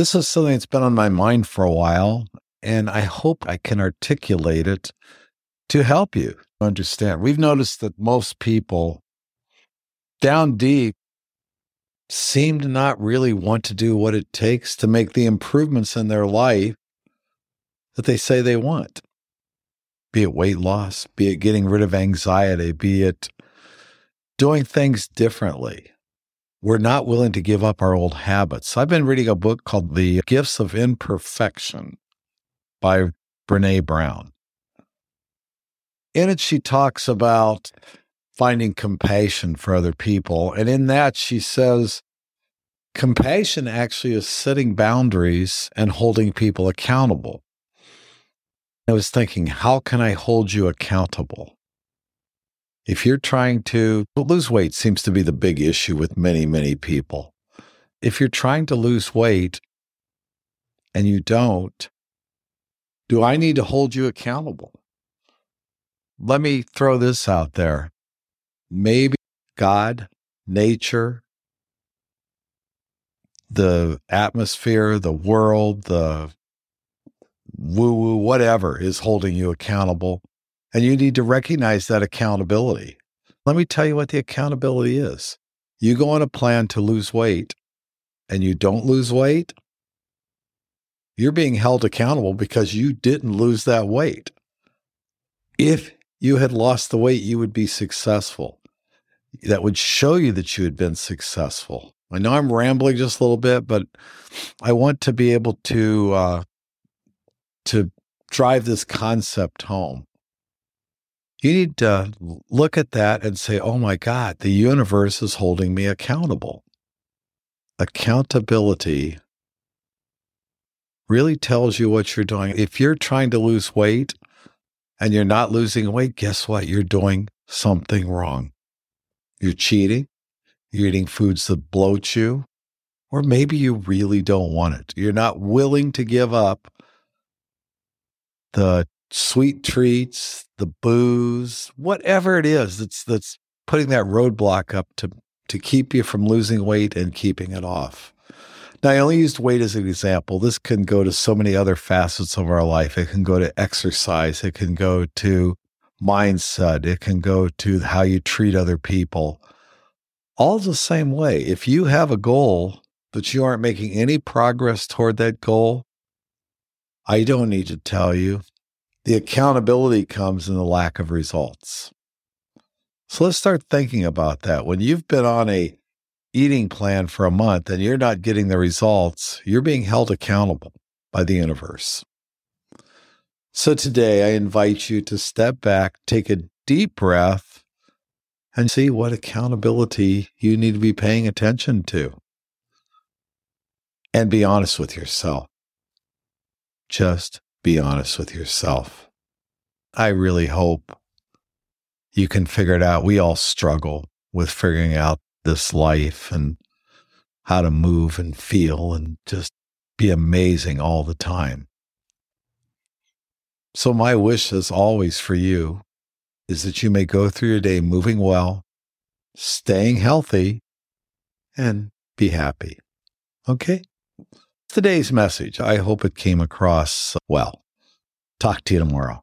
This is something that's been on my mind for a while, and I hope I can articulate it to help you understand. We've noticed that most people down deep seem to not really want to do what it takes to make the improvements in their life that they say they want. Be it weight loss, be it getting rid of anxiety, be it doing things differently. We're not willing to give up our old habits. I've been reading a book called The Gifts of Imperfection by Brene Brown. In it, she talks about finding compassion for other people. And in that, she says, compassion actually is setting boundaries and holding people accountable. I was thinking, how can I hold you accountable? If you're trying to lose weight, seems to be the big issue with many, many people. If you're trying to lose weight and you don't, do I need to hold you accountable? Let me throw this out there. Maybe God, nature, the atmosphere, the world, the woo woo, whatever is holding you accountable. And you need to recognize that accountability. Let me tell you what the accountability is. You go on a plan to lose weight and you don't lose weight, you're being held accountable because you didn't lose that weight. If you had lost the weight, you would be successful. That would show you that you had been successful. I know I'm rambling just a little bit, but I want to be able to uh, to drive this concept home. You need to look at that and say, oh my God, the universe is holding me accountable. Accountability really tells you what you're doing. If you're trying to lose weight and you're not losing weight, guess what? You're doing something wrong. You're cheating, you're eating foods that bloat you, or maybe you really don't want it. You're not willing to give up the sweet treats, the booze, whatever it is that's that's putting that roadblock up to to keep you from losing weight and keeping it off. Now, I only used weight as an example. This can go to so many other facets of our life. It can go to exercise. It can go to mindset. It can go to how you treat other people. All the same way. If you have a goal, but you aren't making any progress toward that goal, I don't need to tell you. The accountability comes in the lack of results. So let's start thinking about that. When you've been on a eating plan for a month and you're not getting the results, you're being held accountable by the universe. So today I invite you to step back, take a deep breath, and see what accountability you need to be paying attention to. And be honest with yourself. Just be honest with yourself. I really hope you can figure it out. We all struggle with figuring out this life and how to move and feel and just be amazing all the time. So, my wish, as always, for you is that you may go through your day moving well, staying healthy, and be happy. Okay? Today's message, I hope it came across well. Talk to you tomorrow.